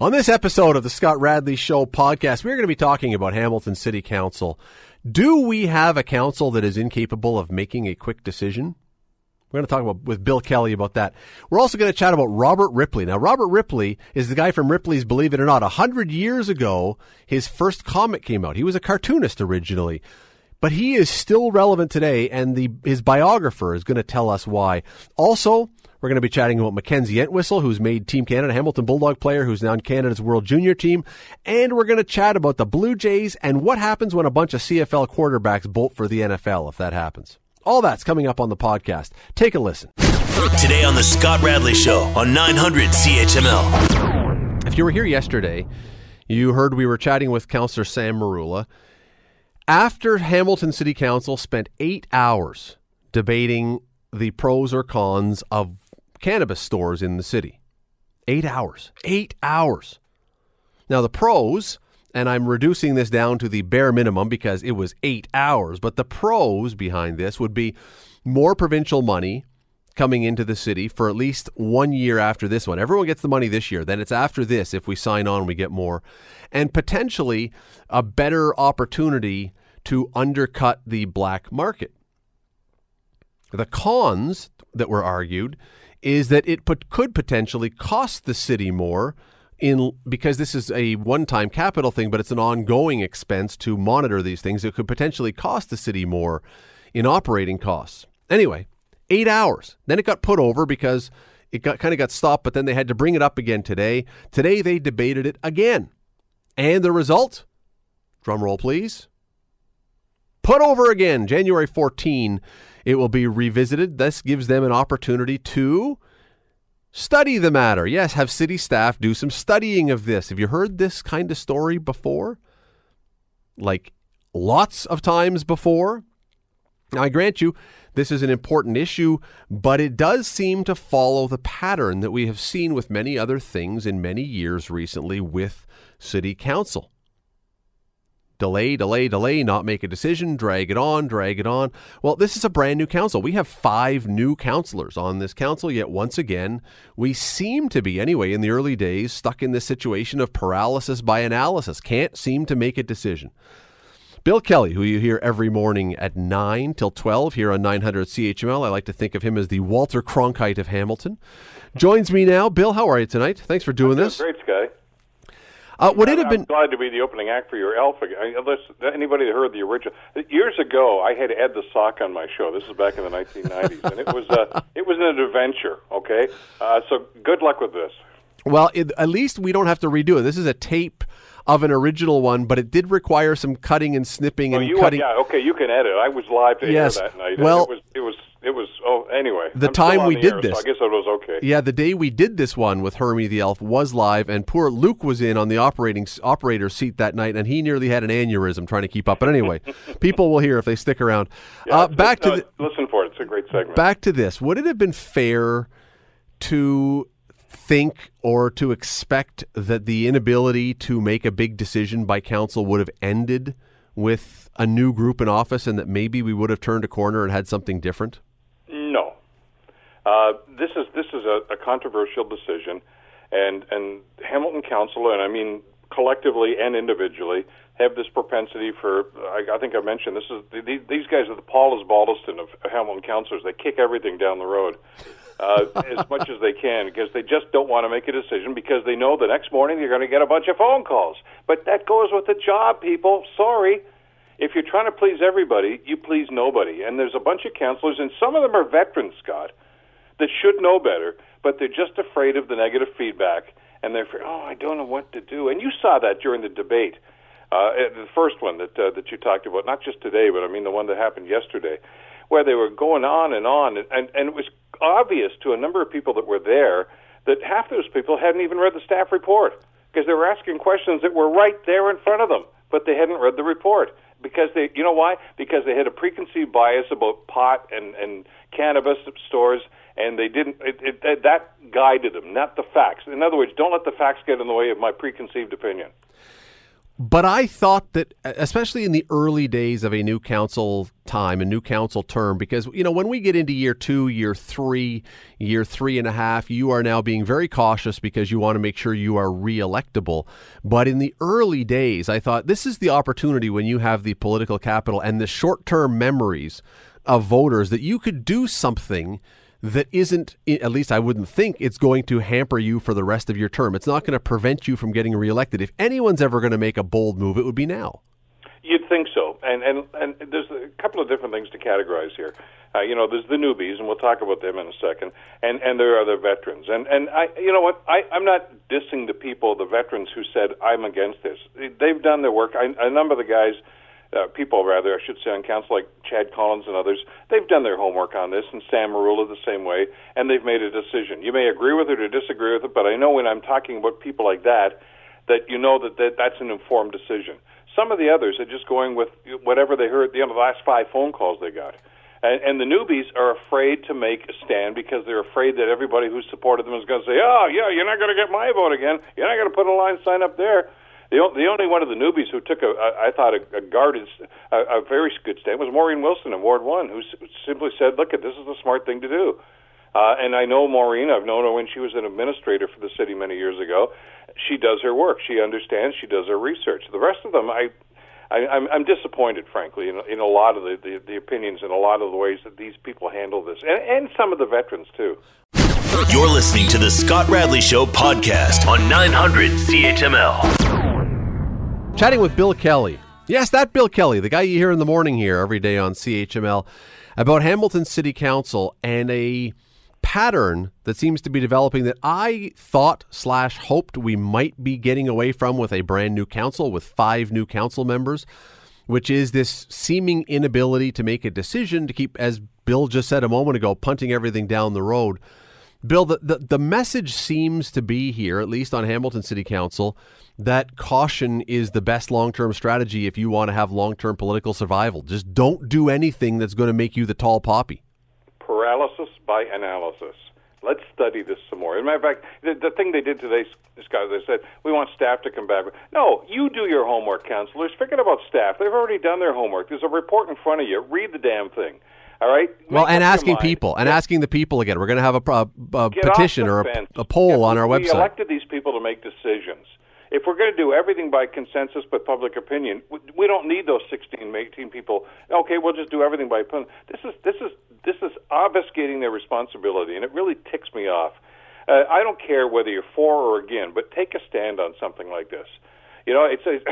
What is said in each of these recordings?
On this episode of the Scott Radley Show podcast, we're going to be talking about Hamilton City Council. Do we have a council that is incapable of making a quick decision? We're going to talk about with Bill Kelly about that. We're also going to chat about Robert Ripley. Now, Robert Ripley is the guy from Ripley's Believe It or Not. A hundred years ago, his first comic came out. He was a cartoonist originally, but he is still relevant today, and the his biographer is going to tell us why. Also, we're going to be chatting about Mackenzie Entwistle, who's made Team Canada, Hamilton Bulldog player who's now in Canada's World Junior team. And we're going to chat about the Blue Jays and what happens when a bunch of CFL quarterbacks bolt for the NFL if that happens. All that's coming up on the podcast. Take a listen. Today on the Scott Radley Show on 900 CHML. If you were here yesterday, you heard we were chatting with Councillor Sam Merulla. After Hamilton City Council spent eight hours debating the pros or cons of cannabis stores in the city. Eight hours. Eight hours. Now, the pros, and I'm reducing this down to the bare minimum because it was eight hours, but the pros behind this would be more provincial money coming into the city for at least one year after this one. Everyone gets the money this year. Then it's after this, if we sign on, we get more. And potentially a better opportunity to undercut the black market. The cons that were argued is that it put, could potentially cost the city more in because this is a one-time capital thing, but it's an ongoing expense to monitor these things. It could potentially cost the city more in operating costs. Anyway, eight hours. Then it got put over because it got kind of got stopped, but then they had to bring it up again today. Today they debated it again, and the result, drum roll please, put over again, January 14. It will be revisited. This gives them an opportunity to study the matter. Yes, have city staff do some studying of this. Have you heard this kind of story before? Like lots of times before? Now, I grant you, this is an important issue, but it does seem to follow the pattern that we have seen with many other things in many years recently with city council delay, delay, delay, not make a decision, drag it on, drag it on. Well, this is a brand new council. We have five new councillors on this council, yet once again, we seem to be, anyway, in the early days, stuck in this situation of paralysis by analysis. Can't seem to make a decision. Bill Kelly, who you hear every morning at 9 till 12 here on 900 CHML, I like to think of him as the Walter Cronkite of Hamilton, joins me now. Bill, how are you tonight? Thanks for doing this. Great, Sky. Uh, would it have been? I'm glad to be the opening act for your Alpha. Unless anybody that heard the original years ago, I had Ed the Sock on my show. This is back in the 1990s, and it was uh, it was an adventure. Okay, uh, so good luck with this. Well, it, at least we don't have to redo it. This is a tape of an original one, but it did require some cutting and snipping oh, and you, cutting. Yeah, okay, you can edit. I was live to Yes. that night. Well- it was it was it was. Oh, anyway, The I'm time we the did air, this- so I guess it was okay. Yeah, the day we did this one with Hermie the Elf was live, and poor Luke was in on the operating operator seat that night, and he nearly had an aneurysm trying to keep up. But anyway, people will hear if they stick around. Yeah, uh, back to no, the, listen for it. It's a great segment. back to this. Would it have been fair to think or to expect that the inability to make a big decision by council would have ended with a new group in office, and that maybe we would have turned a corner and had something different? Uh, this is this is a, a controversial decision, and and Hamilton Council, and I mean collectively and individually, have this propensity for. I, I think I mentioned this is these, these guys are the Paul Osbaldiston of Hamilton councilors. They kick everything down the road. Uh, as much as they can because they just don't want to make a decision because they know the next morning you're going to get a bunch of phone calls. But that goes with the job, people. Sorry. If you're trying to please everybody, you please nobody. And there's a bunch of counselors, and some of them are veterans, Scott, that should know better, but they're just afraid of the negative feedback, and they're afraid, oh, I don't know what to do. And you saw that during the debate, uh, the first one that uh, that you talked about, not just today, but I mean the one that happened yesterday, where they were going on and on, and, and, and it was obvious to a number of people that were there that half those people hadn't even read the staff report because they were asking questions that were right there in front of them, but they hadn't read the report because they, you know why? Because they had a preconceived bias about pot and and cannabis stores, and they didn't. It, it, that- that guided them, not the facts. In other words, don't let the facts get in the way of my preconceived opinion. But I thought that, especially in the early days of a new council time, a new council term, because, you know, when we get into year two, year three, year three and a half, you are now being very cautious because you want to make sure you are reelectable. But in the early days, I thought this is the opportunity when you have the political capital and the short term memories of voters that you could do something that isn't, at least I wouldn't think, it's going to hamper you for the rest of your term. It's not going to prevent you from getting reelected. If anyone's ever going to make a bold move, it would be now. You'd think so, and and and there's a couple of different things to categorize here. Uh, you know, there's the newbies, and we'll talk about them in a second, and and there are the veterans, and and I, you know what, I I'm not dissing the people, the veterans who said I'm against this. They've done their work. I, a number of the guys uh, people rather, I should say, on council like Chad Collins and others, they've done their homework on this, and Sam Merulla the same way, and they've made a decision. You may agree with it or disagree with it, but I know when I'm talking about people like that, that you know that, that that's an informed decision. Some of the others are just going with whatever they heard the, you know, the last five phone calls they got. And, and the newbies are afraid to make a stand because they're afraid that everybody who supported them is going to say, "Oh, yeah, you're not going to get my vote again. You're not going to put a line sign up there." The, the only one of the newbies who took a, I thought, a, a guarded, a, a very good stand was Maureen Wilson in Ward One, who simply said, "Look, this is the smart thing to do." Uh, and I know Maureen. I've known her when she was an administrator for the city many years ago. She does her work. She understands. She does her research. The rest of them, I, I I'm, I'm disappointed, frankly, in, in a lot of the, the, the opinions and a lot of the ways that these people handle this, and, and some of the veterans too. You're listening to the Scott Radley Show podcast on 900 CHML. Chatting with Bill Kelly. Yes, that Bill Kelly, the guy you hear in the morning here every day on CHML, about Hamilton City Council and a pattern that seems to be developing that I thought slash hoped we might be getting away from with a brand new council with five new council members, which is this seeming inability to make a decision to keep, as Bill just said a moment ago, punting everything down the road. Bill, the, the, the message seems to be here, at least on Hamilton City Council, that caution is the best long term strategy if you want to have long term political survival. Just don't do anything that's going to make you the tall poppy. Paralysis by analysis. Let's study this some more. As a matter of fact, the, the thing they did today, Scott, they said, we want staff to come back. No, you do your homework, counselors. Forget about staff. They've already done their homework. There's a report in front of you. Read the damn thing. All right. Well, and asking people, and asking the people again. We're going to have a, a, a petition or a, a, poll on our we website. We elected these people to make decisions if we're going to do everything by consensus but public opinion, we don't need those 16, 18 people. Okay, we'll just do everything by opinion. This is this is this is obfuscating their responsibility, and it really ticks me off. Uh, I don't care whether you're for or against, but take a stand on something like this. You know, it's a.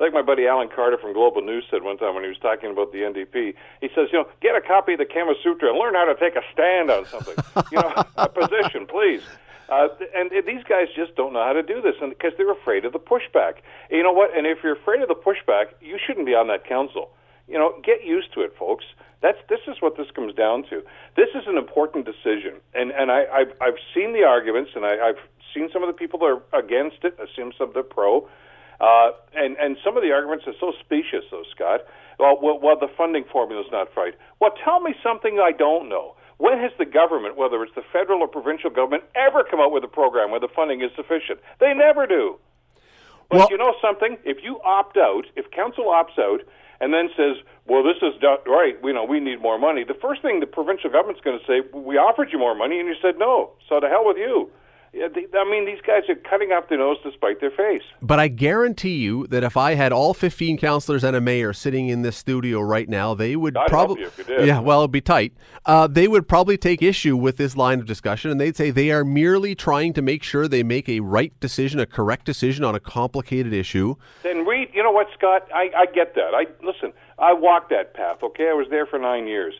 like my buddy Alan Carter from Global News said one time when he was talking about the NDP, he says, you know, get a copy of the Kama Sutra and learn how to take a stand on something. you know, a position, please. Uh, and these guys just don't know how to do this, and because they're afraid of the pushback. You know what? And if you're afraid of the pushback, you shouldn't be on that council. You know, get used to it, folks. That's this is what this comes down to. This is an important decision, and and I I've, I've seen the arguments, and I, I've seen some of the people that are against it. I've seen some of the pro, uh, and and some of the arguments are so specious, though, Scott. Well, well, well the funding formula is not right. Well, tell me something I don't know. When has the government, whether it's the federal or provincial government, ever come out with a program where the funding is sufficient? They never do. But well, you know something? If you opt out, if council opts out, and then says, "Well, this is not right. You know, we need more money." The first thing the provincial government's going to say, "We offered you more money, and you said no. So to hell with you." I mean, these guys are cutting off their nose to spite their face. But I guarantee you that if I had all 15 councilors and a mayor sitting in this studio right now, they would probably. Yeah, well, it'd be tight. Uh, they would probably take issue with this line of discussion, and they'd say they are merely trying to make sure they make a right decision, a correct decision on a complicated issue. Then read. You know what, Scott? I, I get that. I listen. I walked that path. Okay, I was there for nine years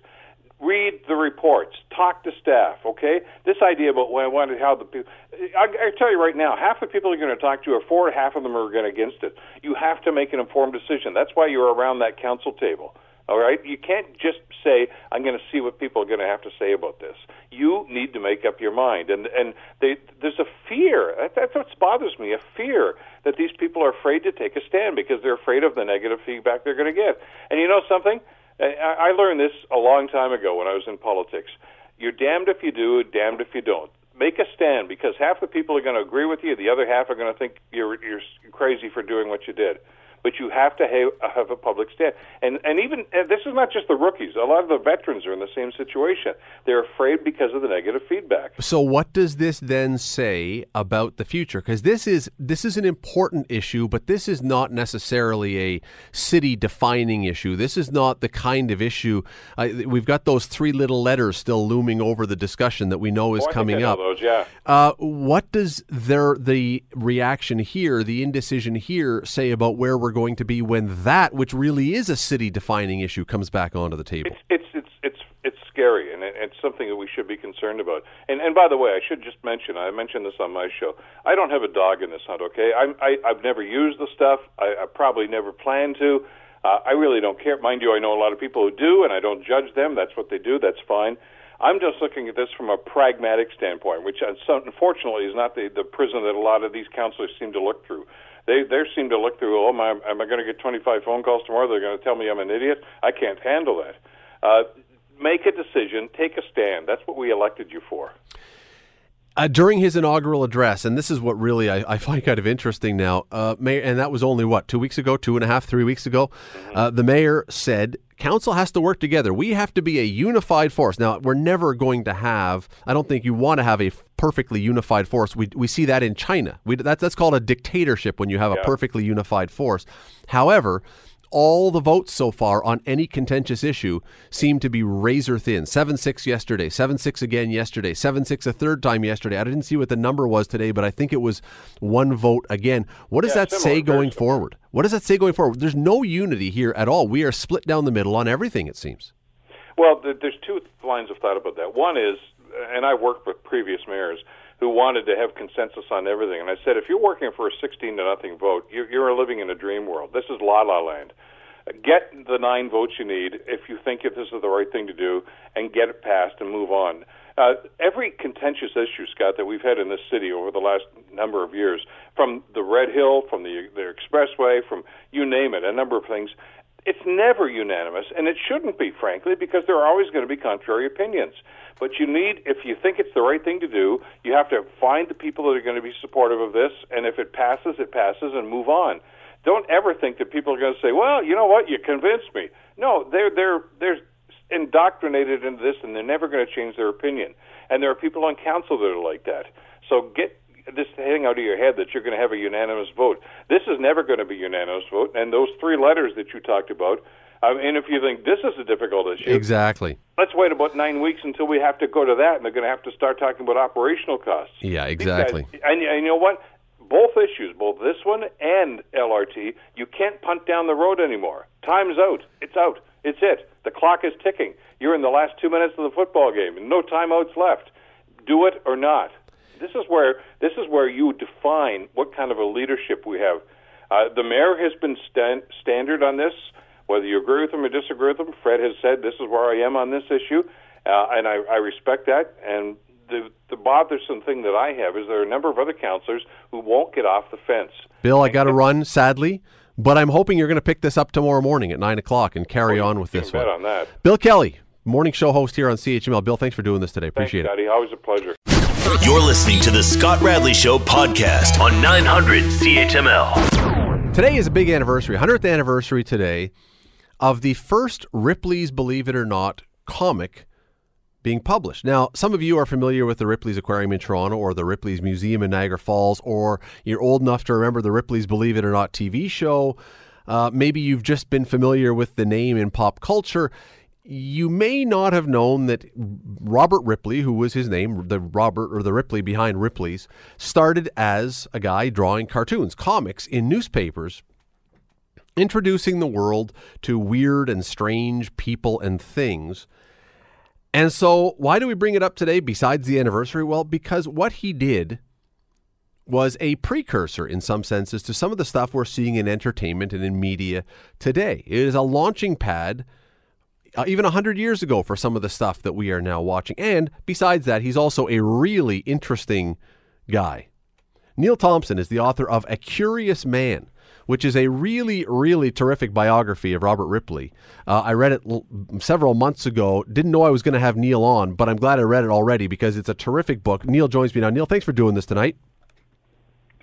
read the reports, talk to staff. Okay, this idea about when I wanted how the people. I, I tell you right now, half the people you're going to talk to are for it, half of them are going against it. You have to make an informed decision. That's why you're around that council table. All right, you can't just say I'm going to see what people are going to have to say about this. You need to make up your mind, and and they, there's a fear. That, that's what bothers me. A fear that these people are afraid to take a stand because they're afraid of the negative feedback they're going to get. And you know something? I learned this a long time ago when I was in politics. You're damned if you do, damned if you don't. make a stand because half the people are going to agree with you, the other half are going to think you're you're crazy for doing what you did but you have to have, have a public stand. And and even and this is not just the rookies. A lot of the veterans are in the same situation. They're afraid because of the negative feedback. So what does this then say about the future? Because this is this is an important issue, but this is not necessarily a city defining issue. This is not the kind of issue. Uh, we've got those three little letters still looming over the discussion that we know is oh, coming up. Those, yeah. Uh, what does their the reaction here, the indecision here, say about where we're going to be when that, which really is a city-defining issue, comes back onto the table? It's it's it's it's, scary, and it's something that we should be concerned about. And and by the way, I should just mention, I mentioned this on my show. I don't have a dog in this hunt. Okay, I'm, I I've never used the stuff. I, I probably never plan to. Uh, I really don't care. Mind you, I know a lot of people who do, and I don't judge them. That's what they do. That's fine. I'm just looking at this from a pragmatic standpoint, which unfortunately is not the, the prism that a lot of these counselors seem to look through. They they seem to look through. Oh, am I, am I going to get 25 phone calls tomorrow? They're going to tell me I'm an idiot. I can't handle that. Uh, make a decision. Take a stand. That's what we elected you for. Uh, during his inaugural address, and this is what really I, I find kind of interesting now, uh, mayor, and that was only what two weeks ago, two and a half, three weeks ago. Mm-hmm. Uh, the mayor said council has to work together. We have to be a unified force. Now, we're never going to have. I don't think you want to have a perfectly unified force. We we see that in China. We, that's that's called a dictatorship when you have yeah. a perfectly unified force. However all the votes so far on any contentious issue seem to be razor thin. 7 6 yesterday, 7 6 again yesterday, 7 6 a third time yesterday. I didn't see what the number was today, but I think it was one vote again. What does yeah, that say going forward? What does that say going forward? There's no unity here at all. We are split down the middle on everything, it seems. Well, there's two lines of thought about that. One is, and I worked with previous mayors who wanted to have consensus on everything. And I said, if you're working for a 16 to nothing vote, you're, you're living in a dream world. This is la la land. Get the nine votes you need if you think if this is the right thing to do, and get it passed and move on. Uh, every contentious issue, Scott, that we've had in this city over the last number of years, from the Red Hill, from the, the expressway, from you name it, a number of things, it's never unanimous, and it shouldn't be, frankly, because there are always going to be contrary opinions. But you need, if you think it's the right thing to do, you have to find the people that are going to be supportive of this, and if it passes, it passes, and move on. Don't ever think that people are going to say, "Well, you know what? You convinced me." No, they're they're they're indoctrinated into this, and they're never going to change their opinion. And there are people on council that are like that. So get this thing out of your head that you're going to have a unanimous vote. This is never going to be a unanimous vote. And those three letters that you talked about, um, I mean, if you think this is a difficult issue, exactly. Let's wait about nine weeks until we have to go to that, and they're going to have to start talking about operational costs. Yeah, exactly. Guys, and, and you know what? Both issues, both this one and LRT, you can't punt down the road anymore. Time's out. It's out. It's it. The clock is ticking. You're in the last two minutes of the football game, and no timeouts left. Do it or not. This is where this is where you define what kind of a leadership we have. Uh, the mayor has been stand, standard on this. Whether you agree with him or disagree with him, Fred has said this is where I am on this issue, uh, and I, I respect that. And the the bothersome thing that I have is there are a number of other counselors who won't get off the fence. Bill, I got to run, sadly. But I'm hoping you're going to pick this up tomorrow morning at 9 o'clock and carry on with this one. on that. Bill Kelly, morning show host here on CHML. Bill, thanks for doing this today. Appreciate thanks, it. Daddy. Always a pleasure. You're listening to the Scott Radley Show podcast on 900 CHML. Today is a big anniversary, 100th anniversary today of the first Ripley's Believe It or Not comic being published. Now, some of you are familiar with the Ripley's Aquarium in Toronto or the Ripley's Museum in Niagara Falls, or you're old enough to remember the Ripley's Believe It or Not TV show. Uh, maybe you've just been familiar with the name in pop culture. You may not have known that Robert Ripley, who was his name, the Robert or the Ripley behind Ripley's, started as a guy drawing cartoons, comics in newspapers introducing the world to weird and strange people and things and so, why do we bring it up today besides the anniversary? Well, because what he did was a precursor in some senses to some of the stuff we're seeing in entertainment and in media today. It is a launching pad uh, even 100 years ago for some of the stuff that we are now watching. And besides that, he's also a really interesting guy. Neal Thompson is the author of A Curious Man which is a really, really terrific biography of Robert Ripley. Uh, I read it l- several months ago. Didn't know I was going to have Neal on, but I'm glad I read it already because it's a terrific book. Neal joins me now. Neal, thanks for doing this tonight.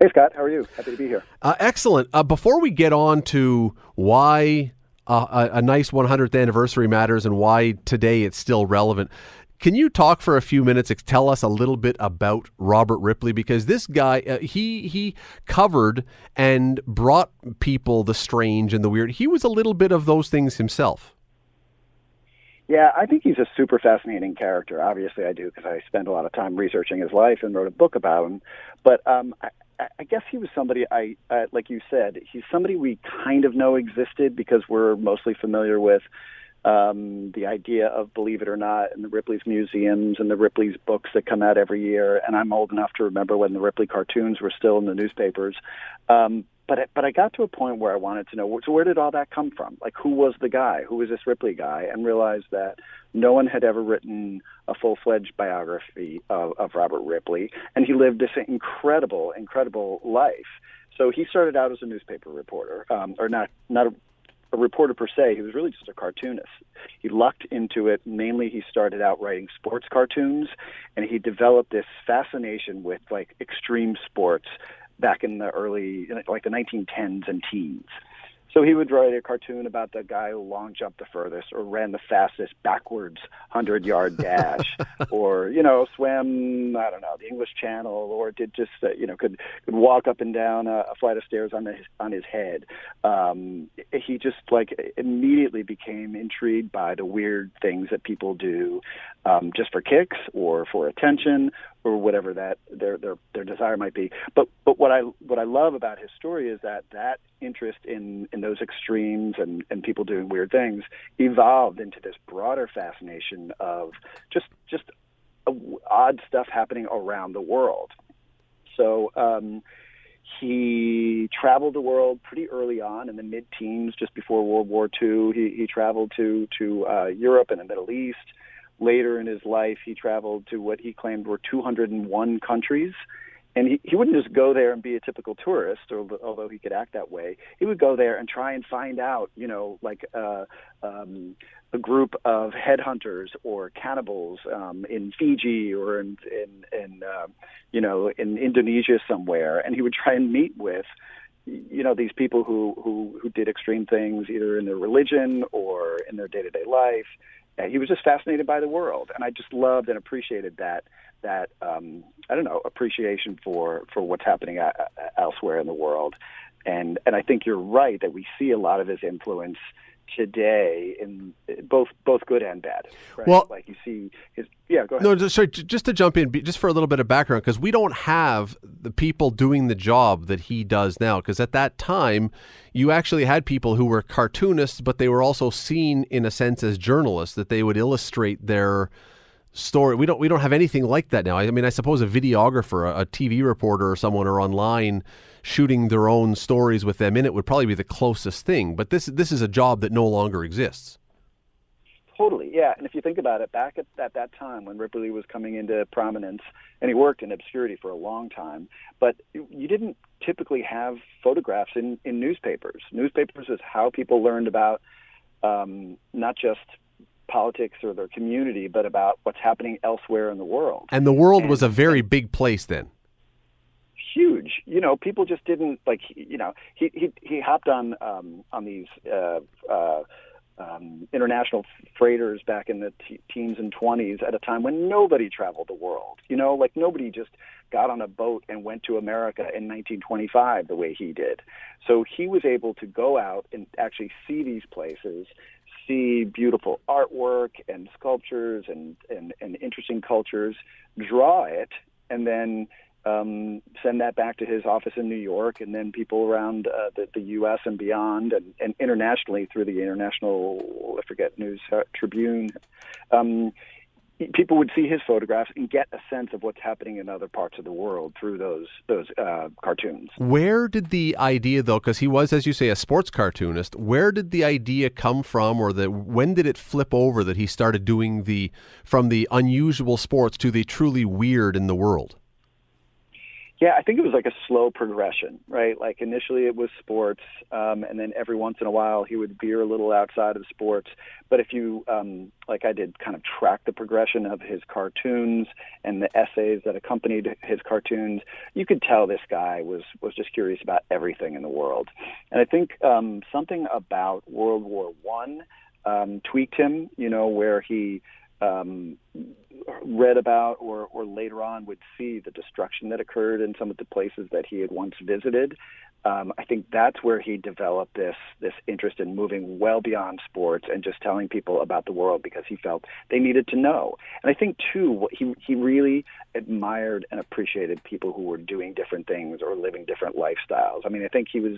Hey, Scott. How are you? Happy to be here. Uh, excellent. Uh, before we get on to why a, a nice 100th anniversary matters and why today it's still relevant, can you talk for a few minutes? Tell us a little bit about Robert Ripley because this guy uh, he he covered and brought people the strange and the weird. He was a little bit of those things himself. Yeah, I think he's a super fascinating character. Obviously, I do because I spent a lot of time researching his life and wrote a book about him. But um, I, guess he was somebody I, uh, like you said, he's somebody we kind of know existed because we're mostly familiar with um, the idea of Believe It or Not and the Ripley's museums and the Ripley's books that come out every year. And I'm old enough to remember when the Ripley cartoons were still in the newspapers. Um, but but I got to a point where I wanted to know so where did all that come from? Like who was the guy? Who was this Ripley guy? And realized that no one had ever written a full-fledged biography of, of Robert Ripley, and he lived this incredible, incredible life. So he started out as a newspaper reporter, um, or not not a, a reporter per se. He was really just a cartoonist. He lucked into it. Mainly, he started out writing sports cartoons, and he developed this fascination with like extreme sports back in the early, like the 1910s and teens. So he would write a cartoon about the guy who long jumped the furthest or ran the fastest backwards 100 yard dash or, you know, swam, I don't know, the English Channel or did just, uh, you know, could, could walk up and down a, a flight of stairs on, his on his head. Um, he just like immediately became intrigued by the weird things that people do um, just for kicks or for attention or whatever that their their their desire might be. But but what I what I love about his story is that that interest in in those extremes and and people doing weird things evolved into this broader fascination of just just odd stuff happening around the world. So. Um, he traveled the world pretty early on in the mid-teens, just before World War II. He, he traveled to to uh, Europe and the Middle East. Later in his life, he traveled to what he claimed were 201 countries. And he, he wouldn't just go there and be a typical tourist, or, although he could act that way. He would go there and try and find out, you know, like uh, um, a group of headhunters or cannibals um, in Fiji or in, in, in uh, you know, in Indonesia somewhere. And he would try and meet with you know these people who who who did extreme things either in their religion or in their day-to-day life and he was just fascinated by the world, and I just loved and appreciated that that um, I don't know appreciation for for what's happening a, a, elsewhere in the world, and and I think you're right that we see a lot of his influence today in both both good and bad. Right? Well, like you see his yeah. Go ahead. No, just, sorry, just to jump in, just for a little bit of background, because we don't have the people doing the job that he does now. Because at that time, you actually had people who were cartoonists, but they were also seen in a sense as journalists that they would illustrate their story. We don't we don't have anything like that now. I mean, I suppose a videographer, a, a TV reporter, or someone or online shooting their own stories with them in it would probably be the closest thing. But this this is a job that no longer exists. Totally, yeah. And if you think about it, back at, at that time when Ripley was coming into prominence, and he worked in obscurity for a long time, but you didn't typically have photographs in, in newspapers. Newspapers is how people learned about um, not just politics or their community, but about what's happening elsewhere in the world. And the world and, was a very big place then huge. You know, people just didn't like. You know, he he he hopped on um, on these uh, uh, um, international freighters back in the t- teens and twenties at a time when nobody traveled the world. You know, like nobody just got on a boat and went to America in 1925 the way he did. So he was able to go out and actually see these places, see beautiful artwork and sculptures and, and, and interesting cultures, draw it, and then um, send that back to his office in New York, and then people around uh, the, the U.S. and beyond, and, and internationally through the International, I forget, News uh, Tribune. Um, people would see his photographs and get a sense of what's happening in other parts of the world through those those uh, cartoons. Where did the idea, though, because he was, as you say, a sports cartoonist, where did the idea come from, or the when did it flip over that he started doing the from the unusual sports to the truly weird in the world? Yeah, I think it was like a slow progression, right? Like initially it was sports, um, and then every once in a while he would veer a little outside of sports. But if you, um, like I did, kind of track the progression of his cartoons and the essays that accompanied his cartoons, you could tell this guy was was just curious about everything in the world. And I think um, something about World War One um, tweaked him, you know, where he um, read about or, or later on would see the destruction that occurred in some of the places that he had once visited. Um, I think that's where he developed this this interest in moving well beyond sports and just telling people about the world because he felt they needed to know. And I think too, what he he really admired and appreciated people who were doing different things or living different lifestyles. I mean, I think he was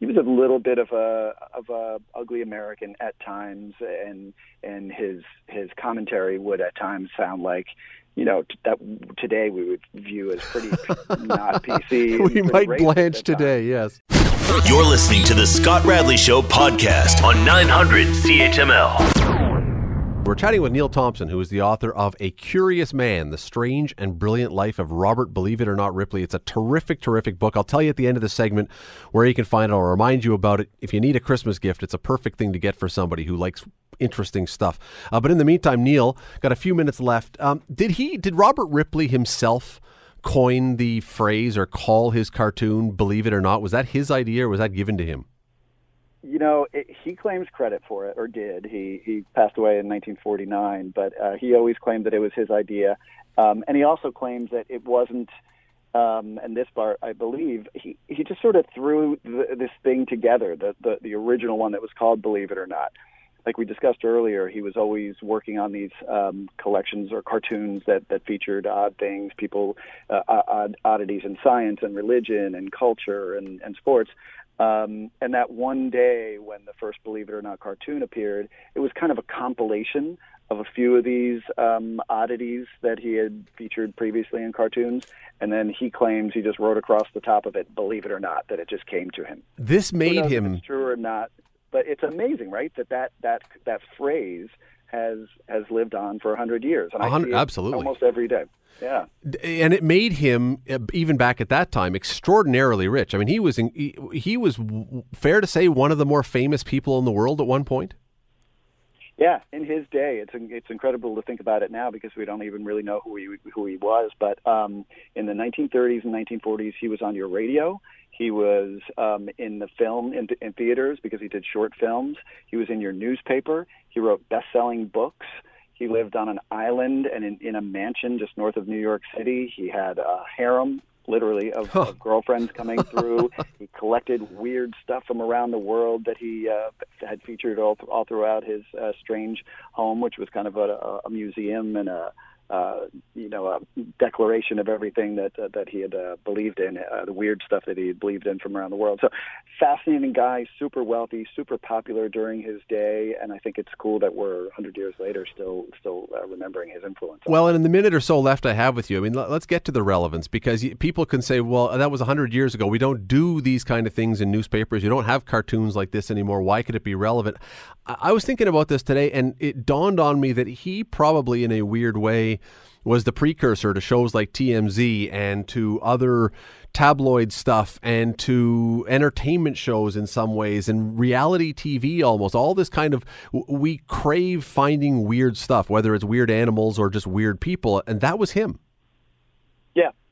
he was a little bit of a of a ugly American at times, and and his his commentary would at times sound like, you know, t- that today we would view as pretty not PC. we might blanch today, yes. You're listening to the Scott Radley Show podcast on 900 CHML. We're chatting with Neal Thompson, who is the author of A Curious Man The Strange and Brilliant Life of Robert Believe It or Not Ripley. It's a terrific, terrific book. I'll tell you at the end of the segment where you can find it. I'll remind you about it. If you need a Christmas gift, it's a perfect thing to get for somebody who likes interesting stuff. Uh, but in the meantime, Neal, got a few minutes left. Um, did he, did Robert Ripley himself coin the phrase or call his cartoon Believe It or Not? Was that his idea or was that given to him? You know, it, he claims credit for it, or did. He he passed away in 1949, but uh, he always claimed that it was his idea, um, and he also claims that it wasn't. Um, and this part, I believe, he he just sort of threw this thing together, the, the the original one that was called Believe It or Not. Like we discussed earlier, he was always working on these um, collections or cartoons that, that featured odd things, people, uh, odd oddities in science and religion and culture and, and sports. Um, and that one day when the first Believe It or Not cartoon appeared, it was kind of a compilation of a few of these um, oddities that he had featured previously in cartoons. And then he claims he just wrote across the top of it, Believe It or Not, that it just came to him. This made him. true or not. But it's amazing, right? That that, that, that phrase has has lived on for a hundred years, and I see absolutely almost every day. Yeah, and it made him uh, even back at that time extraordinarily rich. I mean, he was in, he, he was fair to say one of the more famous people in the world at one point. Yeah, in his day, it's it's incredible to think about it now because we don't even really know who he who he was. But um, in the 1930s and 1940s, he was on your radio. He was um, in the film in, in theaters because he did short films. He was in your newspaper. He wrote best-selling books. He lived on an island and in, in a mansion just north of New York City. He had a harem, literally, of, of girlfriends coming through. he collected weird stuff from around the world that he uh, had featured all, all throughout his uh, strange home, which was kind of a, a museum and a uh, you know, a declaration of everything that uh, that he had uh, believed in, uh, the weird stuff that he had believed in from around the world. So, fascinating guy, super wealthy, super popular during his day, and I think it's cool that we're 100 years later still still uh, remembering his influence. Well, and in the minute or so left I have with you, I mean, let's get to the relevance because people can say, well, that was 100 years ago. We don't do these kind of things in newspapers. You don't have cartoons like this anymore. Why could it be relevant? I was thinking about this today, and it dawned on me that he probably, in a weird way, was the precursor to shows like TMZ and to other tabloid stuff and to entertainment shows in some ways and reality TV almost. All this kind of, we crave finding weird stuff, whether it's weird animals or just weird people. And that was him.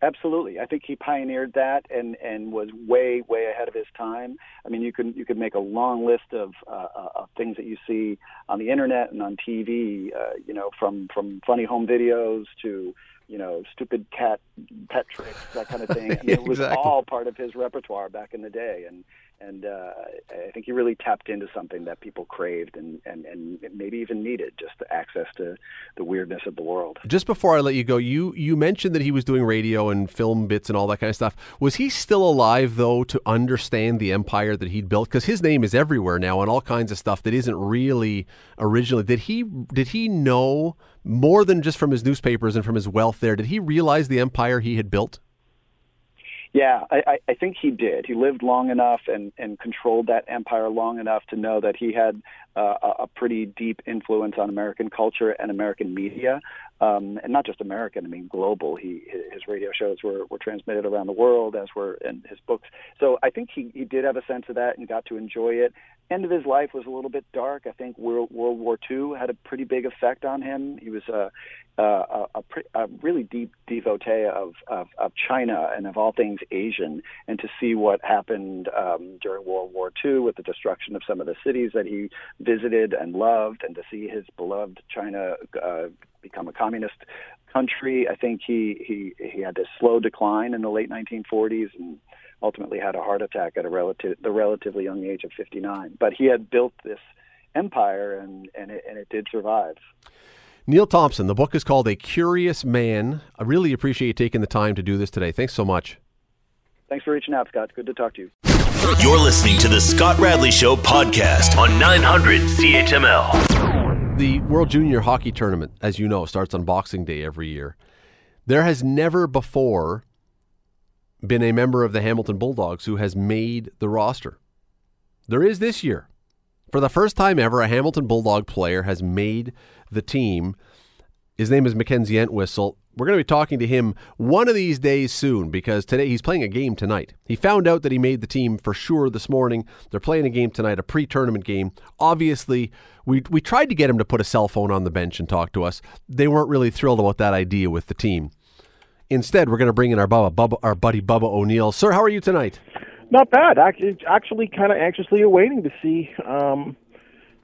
Absolutely. I think he pioneered that and and was way way ahead of his time. I mean, you can you could make a long list of uh, of things that you see on the internet and on TV. Uh, you know, from from funny home videos to you know stupid cat pet tricks, that kind of thing. I mean, it was all part of his repertoire back in the day, and and uh, I think he really tapped into something that people craved and, and, and maybe even needed, just the access to the weirdness of the world. Just before I let you go, you you mentioned that he was doing radio and film bits and all that kind of stuff. Was he still alive though to understand the empire that he'd built? Because his name is everywhere now on all kinds of stuff that isn't really originally. Did he did he know more than just from his newspapers and from his wealth there? Did he realize the empire he had built? Yeah, I, I think he did. He lived long enough and, and controlled that empire long enough to know that he had uh, a pretty deep influence on American culture and American media. um, and not just American. I mean, global. He his radio shows were, were transmitted around the world, as were his books. So I think he he did have a sense of that and got to enjoy it. End of his life was a little bit dark. I think World World War II had a pretty big effect on him. He was a a, a, a really deep devotee of, of of China and of all things Asian, and to see what happened um, during World War II with the destruction of some of the cities that he visited and loved, and to see his beloved China uh, become a communist country. I think he, he, he had this slow decline in the late 1940s and ultimately had a heart attack at a relative, the relatively young age of 59. But he had built this empire and, and, it, and it did survive. Neal Thompson, the book is called A Curious Man. I really appreciate you taking the time to do this today. Thanks so much. Thanks for reaching out, Scott. Good to talk to you. You're listening to the Scott Radley Show podcast on 900 CHML. The World Junior Hockey Tournament, as you know, starts on Boxing Day every year. There has never before been a member of the Hamilton Bulldogs who has made the roster. There is this year. For the first time ever, a Hamilton Bulldog player has made the team. His name is Mackenzie Entwistle. We're going to be talking to him one of these days soon because today he's playing a game tonight. He found out that he made the team for sure this morning. They're playing a game tonight, a pre-tournament game. Obviously, we we tried to get him to put a cell phone on the bench and talk to us. They weren't really thrilled about that idea with the team. Instead, we're going to bring in our Bubba, Bubba our buddy Bubba O'Neil. Sir, how are you tonight? Not bad. Actually, actually kind of anxiously awaiting to see um,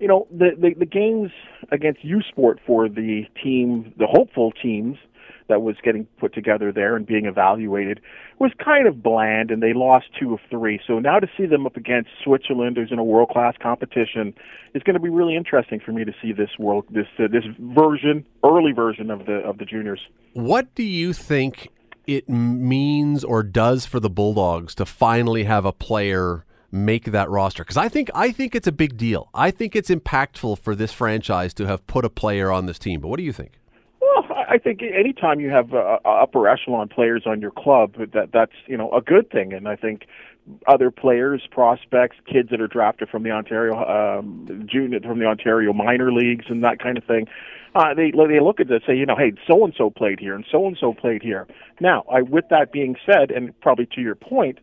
you know the, the the games against U Sport for the team, the hopeful teams that was getting put together there and being evaluated was kind of bland, and they lost two of three. So now to see them up against Switzerland, who's in a world class competition, is going to be really interesting for me to see this world this uh, this version, early version of the of the juniors. What do you think it means or does for the Bulldogs to finally have a player? make that roster because I think I think it's a big deal. I think it's impactful for this franchise to have put a player on this team. But what do you think? I think anytime you have uh, upper echelon players on your club, that that's you know a good thing, and I think other players, prospects, kids that are drafted from the Ontario um, junior from the Ontario minor leagues and that kind of thing. Uh, they they look at this say, you know, hey, so and so played here and so and so played here. Now, I, with that being said, and probably to your point,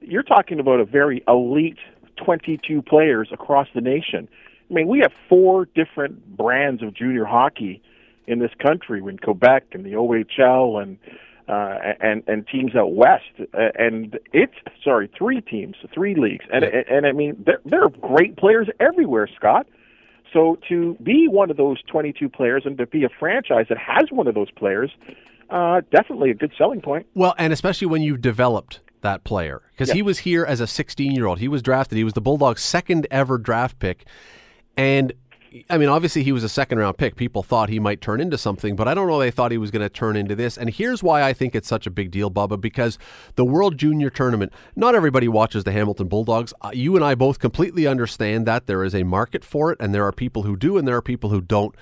you're talking about a very elite 22 players across the nation. I mean, we have four different brands of junior hockey in this country, in Quebec and the OHL and uh, and and teams out west, and it's sorry, three teams, three leagues, and yeah. and, and I mean there there are great players everywhere, Scott. So to be one of those 22 players and to be a franchise that has one of those players, uh, definitely a good selling point. Well, and especially when you've developed that player because he was here as a 16 year old. He was drafted. He was the Bulldogs' second ever draft pick, and I mean, obviously he was a second round pick. People thought he might turn into something, but I don't know they thought he was going to turn into this. And here's why I think it's such a big deal, Bubba, because the World Junior Tournament, not everybody watches the Hamilton Bulldogs. Uh, you and I both completely understand that there is a market for it, and there are people who do, and there are people who don't.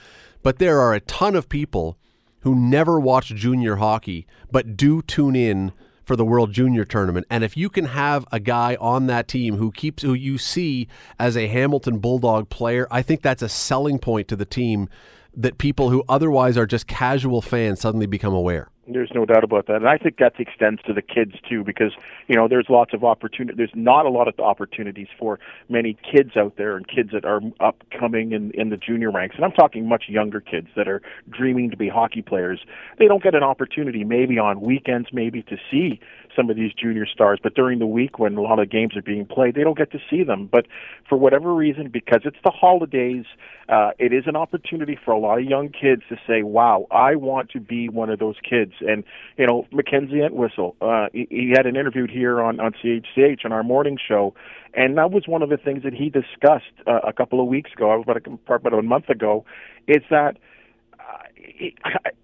But there are a ton of people who never watch junior hockey, but do tune in for the World Junior Tournament. And if you can have a guy on that team who keeps who you see as a Hamilton Bulldog player, I think that's a selling point to the team that people who otherwise are just casual fans suddenly become aware. There's no doubt about that, and I think that extends to the kids too, because you know there's lots of opportunity. There's not a lot of opportunities for many kids out there, and kids that are upcoming in in the junior ranks. And I'm talking much younger kids that are dreaming to be hockey players. They don't get an opportunity, maybe on weekends, maybe to see some of these junior stars. But during the week, when a lot of games are being played, they don't get to see them. But for whatever reason, because it's the holidays, uh, it is an opportunity for a lot of young kids to say, "Wow, I want to be one of those kids." And you know, Mackenzie Entwistle, uh, he, he had an interview here on on CHCH on our morning show, and that was one of the things that he discussed uh, a couple of weeks ago, about a, about a month ago, is that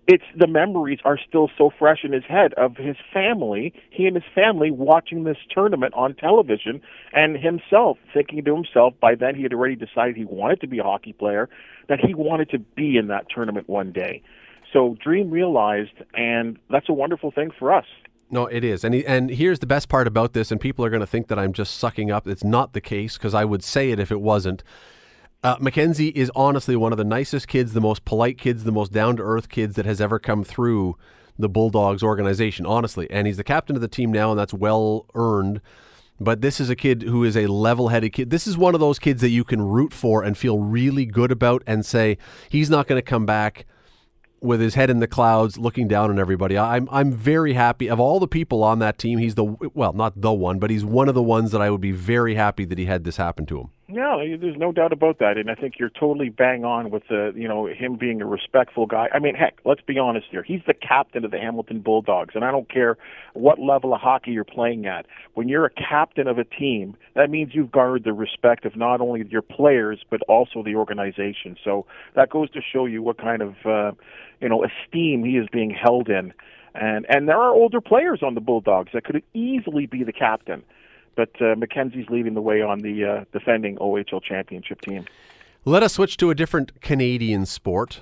it's the memories are still so fresh in his head of his family, he and his family watching this tournament on television, and himself thinking to himself by then he had already decided he wanted to be a hockey player, that he wanted to be in that tournament one day. So dream realized, and that's a wonderful thing for us. No, it is, and he, and here's the best part about this, and people are going to think that I'm just sucking up. It's not the case because I would say it if it wasn't Uh, Mackenzie is honestly one of the nicest kids, the most polite kids, the most down to earth kids that has ever come through the Bulldogs organization, honestly. And he's the captain of the team now, and that's well earned. But this is a kid who is a level headed kid. This is one of those kids that you can root for and feel really good about and say, he's not going to come back with his head in the clouds looking down on everybody. I'm I'm very happy of all the people on that team. He's the well, not the one, but he's one of the ones that I would be very happy that he had this happen to him. No, there's no doubt about that, and I think you're totally bang on with the you know him being a respectful guy. I mean, heck, let's be honest here. He's the captain of the Hamilton Bulldogs, and I don't care what level of hockey you're playing at. When you're a captain of a team, that means you've garnered the respect of not only your players but also the organization. So that goes to show you what kind of uh, you know esteem he is being held in. And and there are older players on the Bulldogs that could easily be the captain but uh, Mackenzie's leading the way on the uh, defending OHL championship team. Let us switch to a different Canadian sport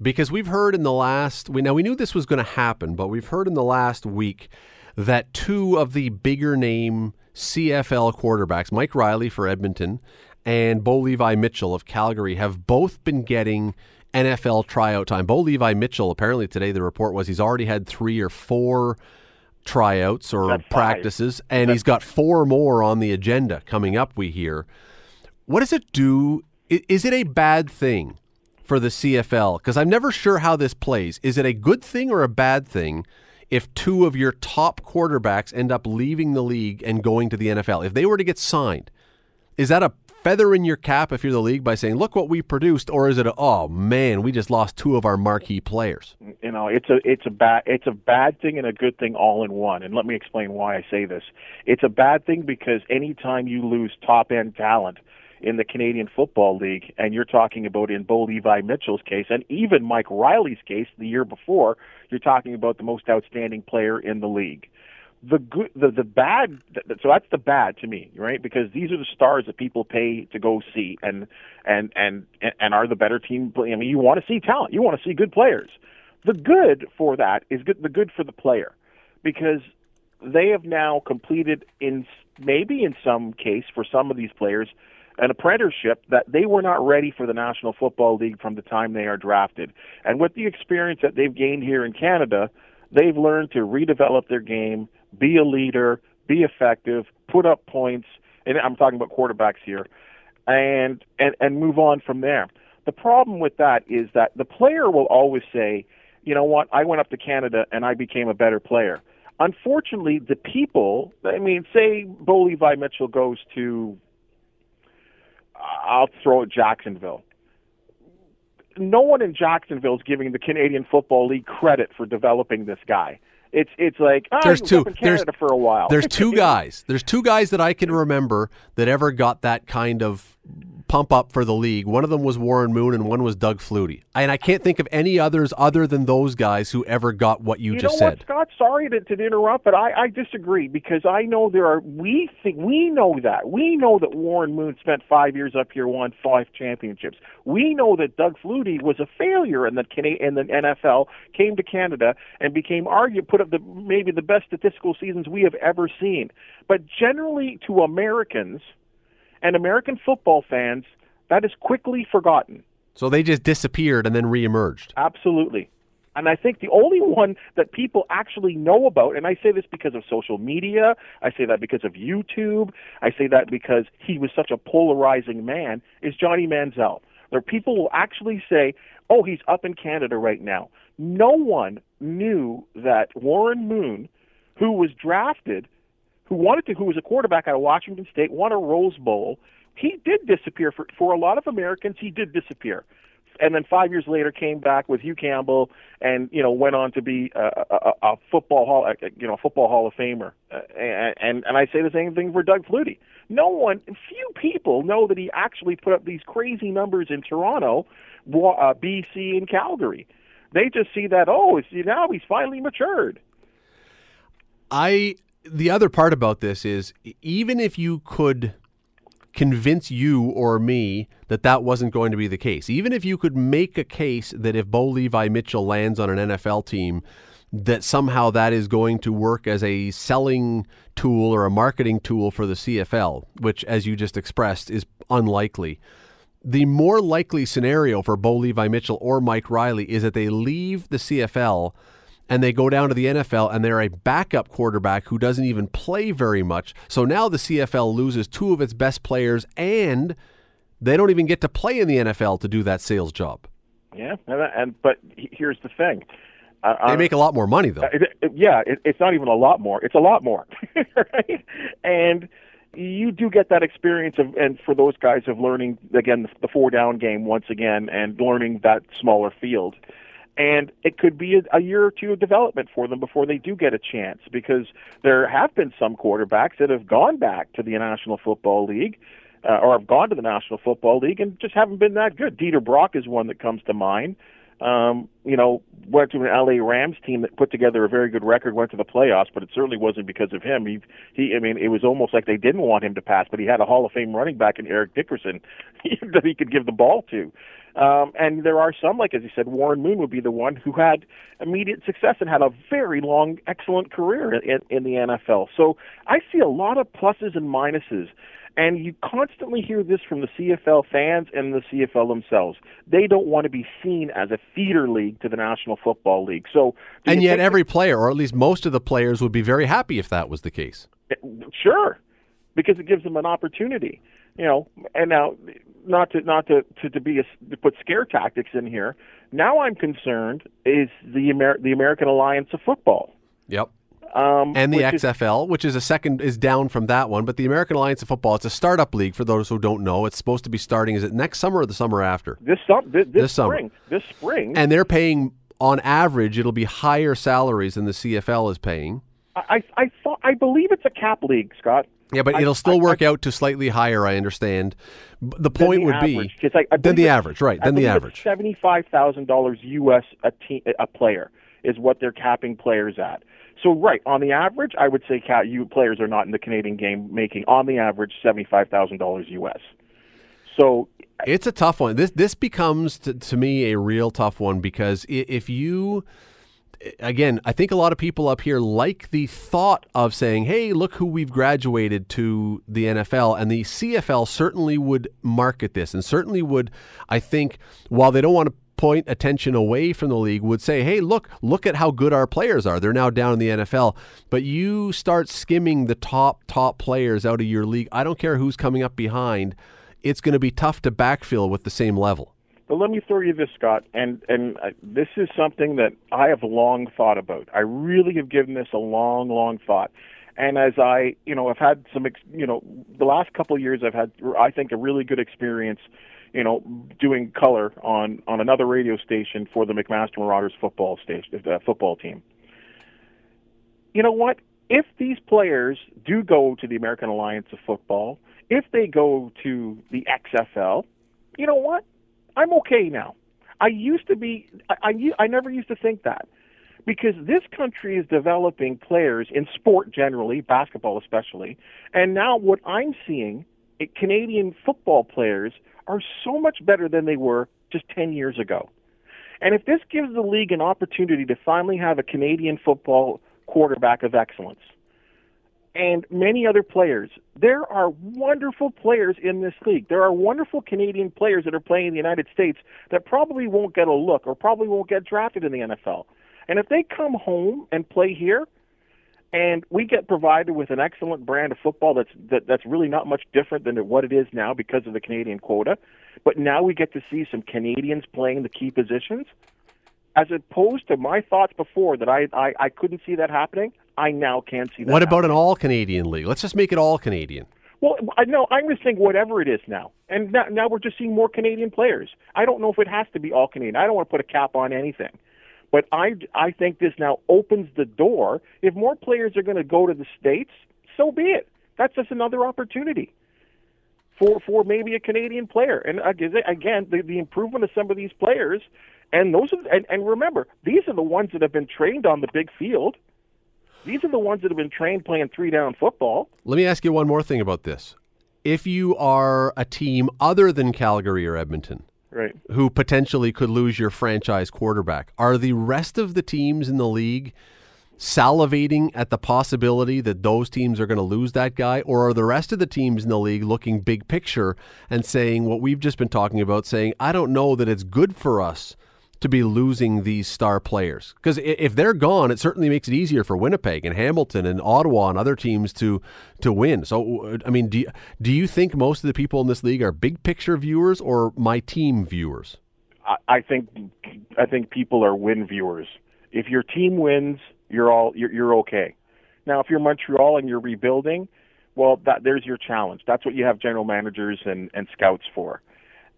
because we've heard in the last we now we knew this was going to happen, but we've heard in the last week that two of the bigger name CFL quarterbacks, Mike Reilly for Edmonton and Bo Levi Mitchell of Calgary, have both been getting NFL tryout time. Bo Levi Mitchell, apparently today the report was he's already had three or four tryouts or practices, and That's he's got four more on the agenda coming up, we hear. What does it do? Is it a bad thing for the CFL? Because I'm never sure how this plays. Is it a good thing or a bad thing if two of your top quarterbacks end up leaving the league and going to the NFL? If they were to get signed, is that a feather in your cap if you're the league by saying, "Look what we produced," or is it, a, "Oh man, we just lost two of our marquee players"? You know, it's a it's a bad it's a bad thing and a good thing all in one. And let me explain why I say this. It's a bad thing because anytime you lose top end talent in the Canadian Football League, and you're talking about in Bo Levi Mitchell's case, and even Mike Reilly's case the year before, you're talking about the most outstanding player in the league the good the the bad so that's the bad to me right? Because these are the stars that people pay to go see and and and and are the better team. I mean you want to see talent. You want to see good players. The good for that is good the good for the player because they have now completed in maybe in some case for some of these players an apprenticeship that they were not ready for the National Football League from the time they are drafted. And with the experience that they've gained here in Canada, they've learned to redevelop their game, be a leader, be effective, put up points, and I'm talking about quarterbacks here, and and and move on from there. The problem with that is that the player will always say, you know what, I went up to Canada and I became a better player. Unfortunately, the people, I mean, say Bo Levi Mitchell goes to, I'll throw it Jacksonville. No one in Jacksonville is giving the Canadian Football League credit for developing this guy. It's it's like oh, there's two there's for a while. There's two guys. There's two guys that I can remember that ever got that kind of pump up for the league. One of them was Warren Moon, and one was Doug Flutie. And I can't think of any others other than those guys who ever got what you, you just know said. What, Scott? Sorry to, to interrupt, but I, I disagree because I know there are. We think we know that we know that Warren Moon spent five years up here, won five championships. We know that Doug Flutie was a failure, and that in the NFL came to Canada and became argue put up the maybe the best statistical seasons we have ever seen. But generally, to Americans and American football fans, that is quickly forgotten. So they just disappeared and then reemerged. Absolutely. And I think the only one that people actually know about, and I say this because of social media, I say that because of YouTube, I say that because he was such a polarizing man, is Johnny Manziel. There are people will actually say, oh, he's up in Canada right now. No one knew that Warren Moon, who was drafted who wanted to, who was a quarterback out of Washington State, won a Rose Bowl. He did disappear for for a lot of Americans. He did disappear, and then five years later came back with Hugh Campbell, and you know went on to be a, a, a football hall, a, you know, football Hall of Famer. Uh, and and I say the same thing for Doug Flutie. No one, few people know that he actually put up these crazy numbers in Toronto, uh, BC, and Calgary. They just see that oh, now he's finally matured. I the other part about this is even if you could convince you or me that that wasn't going to be the case, even if you could make a case that if Bo Levi Mitchell lands on an NFL team, that somehow that is going to work as a selling tool or a marketing tool for the CFL, which, as you just expressed, is unlikely. The more likely scenario for Bo Levi Mitchell or Mike Reilly is that they leave the CFL and they go down to the NFL and they're a backup quarterback who doesn't even play very much. So now the CFL loses two of its best players and they don't even get to play in the NFL to do that sales job. Yeah, and, and but here's the thing. Uh, they make a lot more money, though. It, it, yeah, it, it's not even a lot more. It's a lot more, right? And you do get that experience of, and for those guys of learning again the, four down game once again, and learning that smaller field. And it could be a, a year or two of development for them before they do get a chance, because there have been some quarterbacks that have gone back to the National Football League uh, or have gone to the National Football League and just haven't been that good. Dieter Brock is one that comes to mind um, you know, went to an LA Rams team that put together a very good record, went to the playoffs, but it certainly wasn't because of him. He, he, I mean, it was almost like they didn't want him to pass, but he had a Hall of Fame running back in Eric Dickerson that he could give the ball to. Um, and there are some, like as you said, Warren Moon would be the one who had immediate success and had a very long, excellent career in, in the NFL. So I see a lot of pluses and minuses and you constantly hear this from the CFL fans and the CFL themselves. They don't want to be seen as a feeder league to the National Football League. So, and yet, every player, or at least most of the players, would be very happy if that was the case. Sure, because it gives them an opportunity. You know, and now, not to not to to, to be a, to put scare tactics in here. Now, I'm concerned is the Amer- the American Alliance of Football. Yep. Um, and the which XFL, is, which is a second, is down from that one. But the American Alliance of Football, it's a startup league for those who don't know. It's supposed to be starting. Is it next summer or the summer after? This, sum, this, this, this spring. Summer. This spring. And they're paying, on average, it'll be higher salaries than the CFL is paying. I, I thought, I believe it's a cap league, Scott. Yeah, but it'll still I, work I, out to slightly higher. I understand. The point the would average. be like, than the average, right? Than the average. Seventy-five thousand dollars U.S. a, te- a player is what they're capping players at. So right on the average, I would say cat you players are not in the Canadian game making on the average seventy five thousand dollars US. So it's a tough one. This this becomes to, to me a real tough one because if you again, I think a lot of people up here like the thought of saying, "Hey, look who we've graduated to the NFL," and the CFL certainly would market this, and certainly would, I think, while they don't want to point attention away from the league would say, hey, look, look at how good our players are. They're now down in the NFL. But you start skimming the top, top players out of your league. I don't care who's coming up behind. It's going to be tough to backfill with the same level. But let me throw you this, Scott, and and uh, this is something that I have long thought about. I really have given this a long, long thought. And as I, you know, I've had some, you know, the last couple of years, I've had, I think, a really good experience you know, doing color on on another radio station for the McMaster Marauders football station uh, football team. You know what? If these players do go to the American Alliance of Football, if they go to the XFL, you know what? I'm okay now. I used to be I, I, I never used to think that because this country is developing players in sport generally, basketball especially, and now what I'm seeing, Canadian football players are so much better than they were just 10 years ago. And if this gives the league an opportunity to finally have a Canadian football quarterback of excellence and many other players, there are wonderful players in this league. There are wonderful Canadian players that are playing in the United States that probably won't get a look or probably won't get drafted in the NFL. And if they come home and play here, and we get provided with an excellent brand of football that's that, that's really not much different than what it is now because of the Canadian quota. But now we get to see some Canadians playing the key positions, as opposed to my thoughts before that I I, I couldn't see that happening. I now can see that. What about happening. an all Canadian league? Let's just make it all Canadian. Well, I know I'm just saying whatever it is now, and now, now we're just seeing more Canadian players. I don't know if it has to be all Canadian. I don't want to put a cap on anything. But I, I think this now opens the door. If more players are going to go to the States, so be it. That's just another opportunity for, for maybe a Canadian player. And again, the, the improvement of some of these players, and those are, and, and remember, these are the ones that have been trained on the big field. These are the ones that have been trained playing three down football. Let me ask you one more thing about this. If you are a team other than Calgary or Edmonton, right. who potentially could lose your franchise quarterback. Are the rest of the teams in the league salivating at the possibility that those teams are going to lose that guy? Or are the rest of the teams in the league looking big picture and saying what we've just been talking about, saying, I don't know that it's good for us to be losing these star players? Because if they're gone, it certainly makes it easier for Winnipeg and Hamilton and Ottawa and other teams to to win. So, I mean, do you, do you think most of the people in this league are big picture viewers or my team viewers? I, think I think people are win viewers. If your team wins, you're all you're, you're okay. Now, if you're Montreal and you're rebuilding, well, that there's your challenge. That's what you have general managers and and scouts for.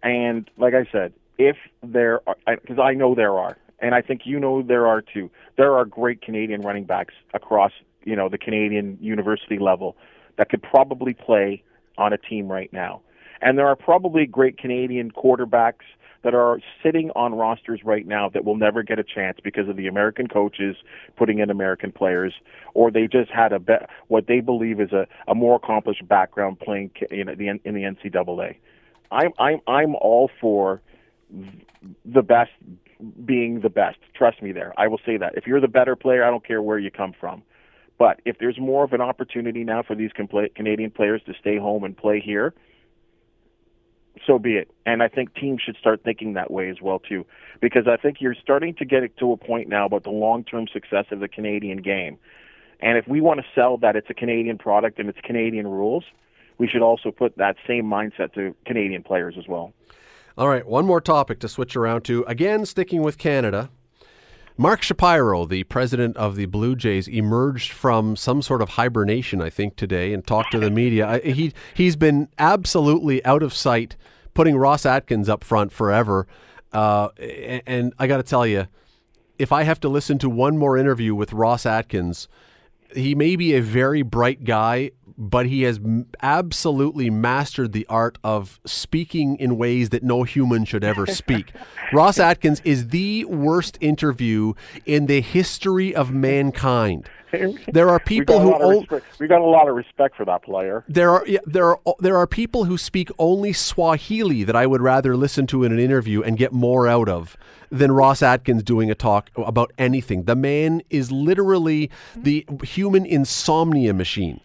And like I said, if there are, because I know there are, and I think you know there are too. There are great Canadian running backs across you know the Canadian university level that could probably play on a team right now. And there are probably great Canadian quarterbacks that are sitting on rosters right now that will never get a chance because of the American coaches putting in American players, or they just had a be- what they believe is a, a more accomplished background playing in the in the NCAA. I'm I'm I'm all for the best being the best. Trust me there. I will say that. If you're the better player, I don't care where you come from. But if there's more of an opportunity now for these Canadian players to stay home and play here, so be it. And I think teams should start thinking that way as well too, because I think you're starting to get to a point now about the long-term success of the Canadian game. And if we want to sell that it's a Canadian product and it's Canadian rules, we should also put that same mindset to Canadian players as well. All right, one more topic to switch around to. Again, sticking with Canada. Mark Shapiro, the president of the Blue Jays, emerged from some sort of hibernation, I think, today and talked to the media. He he's been absolutely out of sight, putting Ross Atkins up front forever. Uh, and, and I got to tell you, if I have to listen to one more interview with Ross Atkins, he may be a very bright guy, but he has absolutely mastered the art of speaking in ways that no human should ever speak. Ross Atkins is the worst interview in the history of mankind. There are people who o- we got a lot of respect for that player. There are yeah, there are there are people who speak only Swahili that I would rather listen to in an interview and get more out of than Ross Atkins doing a talk about anything. The man is literally the human insomnia machine.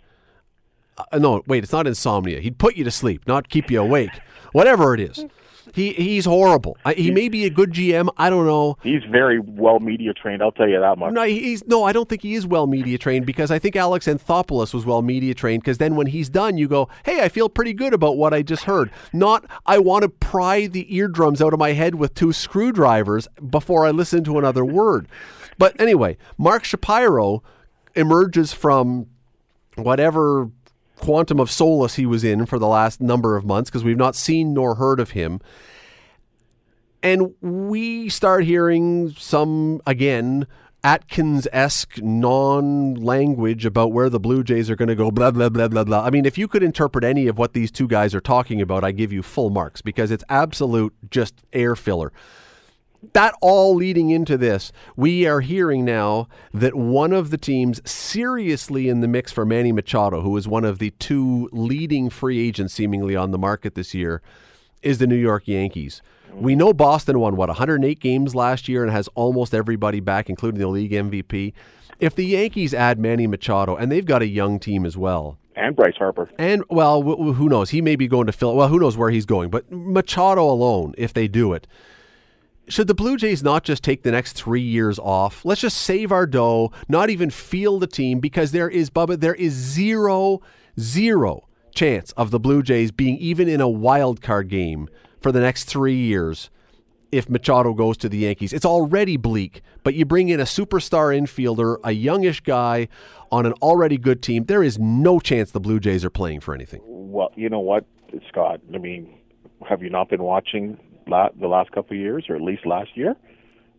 Uh, no, wait, it's not insomnia. He'd put you to sleep, not keep you awake. Whatever it is. He he's horrible. I, he may be a good GM. I don't know. He's very well media trained. I'll tell you that much. No, he's no. I don't think he is well media trained because I think Alex Anthopoulos was well media trained. Because then when he's done, you go, "Hey, I feel pretty good about what I just heard." Not, I want to pry the eardrums out of my head with two screwdrivers before I listen to another word. But anyway, Mark Shapiro emerges from whatever quantum of solace he was in for the last number of months because we've not seen nor heard of him. And we start hearing some, again, Atkins esque non language about where the Blue Jays are going to go, blah, blah, blah, blah, blah. I mean, if you could interpret any of what these two guys are talking about, I give you full marks because it's absolute just air filler that all leading into this, we are hearing now that one of the teams seriously in the mix for Manny Machado, who is one of the two leading free agents seemingly on the market this year, is the New York Yankees. We know Boston won, what, 108 games last year and has almost everybody back, including the league MVP. If the Yankees add Manny Machado, and they've got a young team as well, and Bryce Harper. And well, who knows? He may be going to Phil. Well, who knows where he's going? But Machado alone, if they do it, should the Blue Jays not just take the next three years off? Let's just save our dough, not even feel the team, because there is, Bubba, there is zero, zero chance of the Blue Jays being even in a wild card game for the next three years if Machado goes to the Yankees. It's already bleak, but you bring in a superstar infielder, a youngish guy on an already good team. There is no chance the Blue Jays are playing for anything. Well, you know what, Scott? I mean, have you not been watching la- the last couple of years, or at least last year.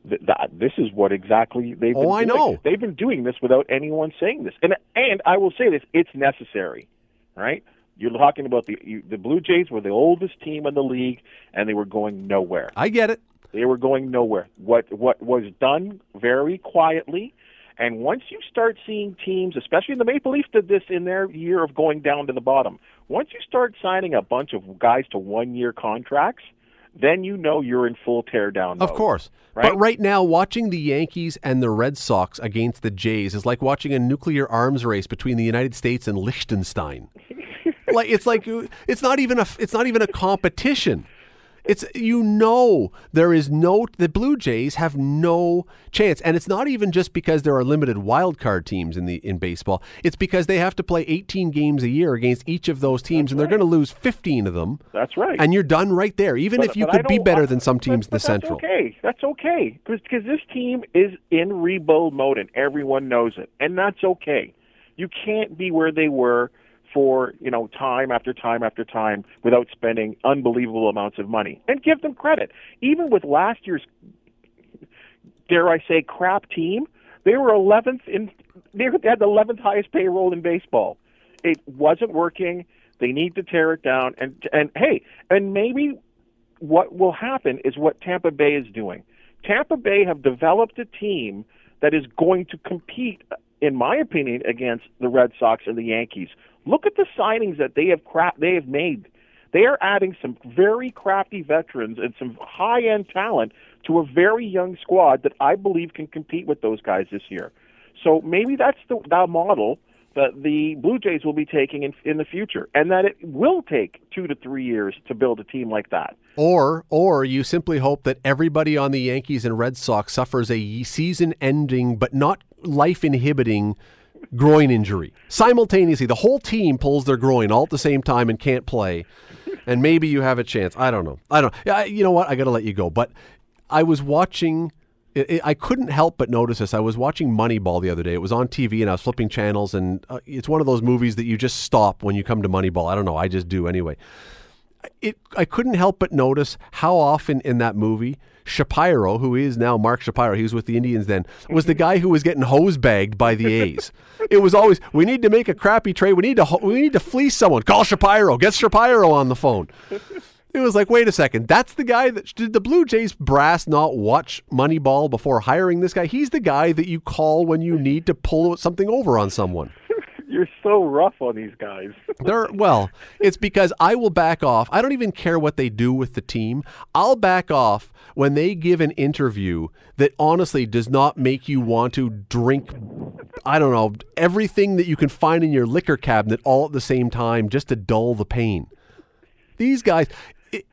Th- that this is what exactly they've. Been oh, I doing. know. They've been doing this without anyone saying this, and and I will say this: it's necessary, right? You're talking about the you, the Blue Jays were the oldest team in the league, and they were going nowhere. I get it. They were going nowhere. What what was done very quietly, and once you start seeing teams, especially the Maple Leafs did this in their year of going down to the bottom. Once you start signing a bunch of guys to one year contracts, then you know you're in full tear down. Of course. Right? But right now, watching the Yankees and the Red Sox against the Jays is like watching a nuclear arms race between the United States and Liechtenstein. like it's like it's not even a it's not even a competition. It's you know there is no the Blue Jays have no chance, and it's not even just because there are limited wild card teams in the in baseball. It's because they have to play 18 games a year against each of those teams, and they're going to lose 15 of them. That's right. And you're done right there. Even But- if you could be better than some teams but, in the Central. That's okay. That's okay because this team is in rebuild mode and everyone knows it, and that's okay. You can't be where they were for you know time after time after time without spending unbelievable amounts of money. And give them credit. Even with last year's, dare I say, crap team, they were 11th in. They had the 11th highest payroll in baseball. It wasn't working. They need to tear it down. And and hey, and maybe what will happen is what Tampa Bay is doing. Tampa Bay have developed a team that is going to compete, in my opinion, against the Red Sox and the Yankees. Look at the signings that they have cra- they have made. They are adding some very crafty veterans and some high end talent to a very young squad that I believe can compete with those guys this year. So maybe that's the, the model that the Blue Jays will be taking in, in the future, and that it will take two to three years to build a team like that. Or, or you simply hope that everybody on the Yankees and Red Sox suffers a season-ending but not life-inhibiting groin injury simultaneously. The whole team pulls their groin all at the same time and can't play, and maybe you have a chance. I don't know. I don't. Yeah, you know what? I got to let you go. But I was watching. It, it, I couldn't help but notice this. I was watching Moneyball the other day. It was on TV, and I was flipping channels, and uh, it's one of those movies that you just stop when you come to Moneyball. I don't know. I just do anyway it I couldn't help but notice how often in that movie Shapiro, who is now Mark Shapiro, he was with the Indians then, was the guy who was getting hose bagged by the A's. it was always we need to make a crappy trade. We need to we need to fleece someone. Call Shapiro. Get Shapiro on the phone. It was like, wait a second, that's the guy that did the Blue Jays brass not watch Moneyball before hiring this guy? He's the guy that you call when you need to pull something over on someone. You're so rough on these guys. They're well, it's because I will back off. I don't even care what they do with the team. I'll back off when they give an interview that honestly does not make you want to drink I don't know, everything that you can find in your liquor cabinet all at the same time just to dull the pain. These guys it,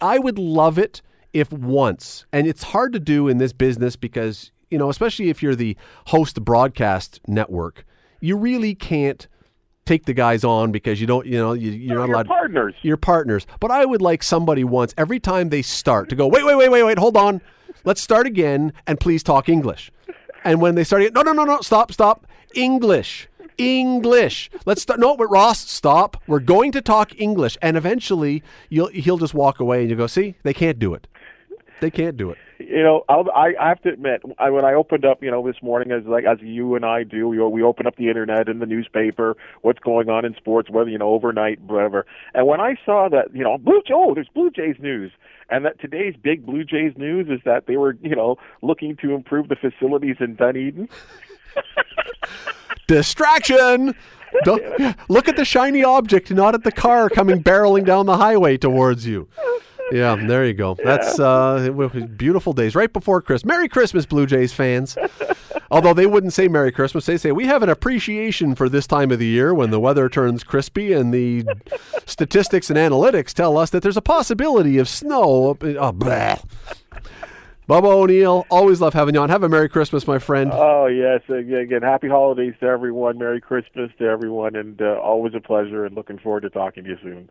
I would love it if once, and it's hard to do in this business because, you know, especially if you're the host broadcast network, you really can't take the guys on because you don't, you know, you, you're not allowed partners. your partners. But I would like somebody once every time they start to go, wait, wait, wait, wait, wait, hold on. Let's start again and please talk English. And when they start, again, no, no, no, no, stop, stop. English. English. Let's start. No, but Ross, stop. We're going to talk English. And eventually you'll, he'll just walk away and you go, see, they can't do it. They can't do it. you know, I'll, I I have to admit, I, when I opened up, you know, this morning, as like as you and I do, we we open up the internet and the newspaper, what's going on in sports, whether you know overnight, whatever. And when I saw that, you know, Blue oh, there's Blue Jays news, and that today's big Blue Jays news is that they were, you know, looking to improve the facilities in Dunedin. Distraction. Don't, look at the shiny object, not at the car coming barreling down the highway towards you. Yeah, there you go. That's uh, beautiful days right before Christmas. Merry Christmas, Blue Jays fans. Although they wouldn't say Merry Christmas, they say we have an appreciation for this time of the year when the weather turns crispy and the statistics and analytics tell us that there's a possibility of snow. Oh, blah. Bubba O'Neil, always love having you on. Have a Merry Christmas, my friend. Oh yes, again, again, happy holidays to everyone, Merry Christmas to everyone, and uh, always a pleasure, and looking forward to talking to you soon.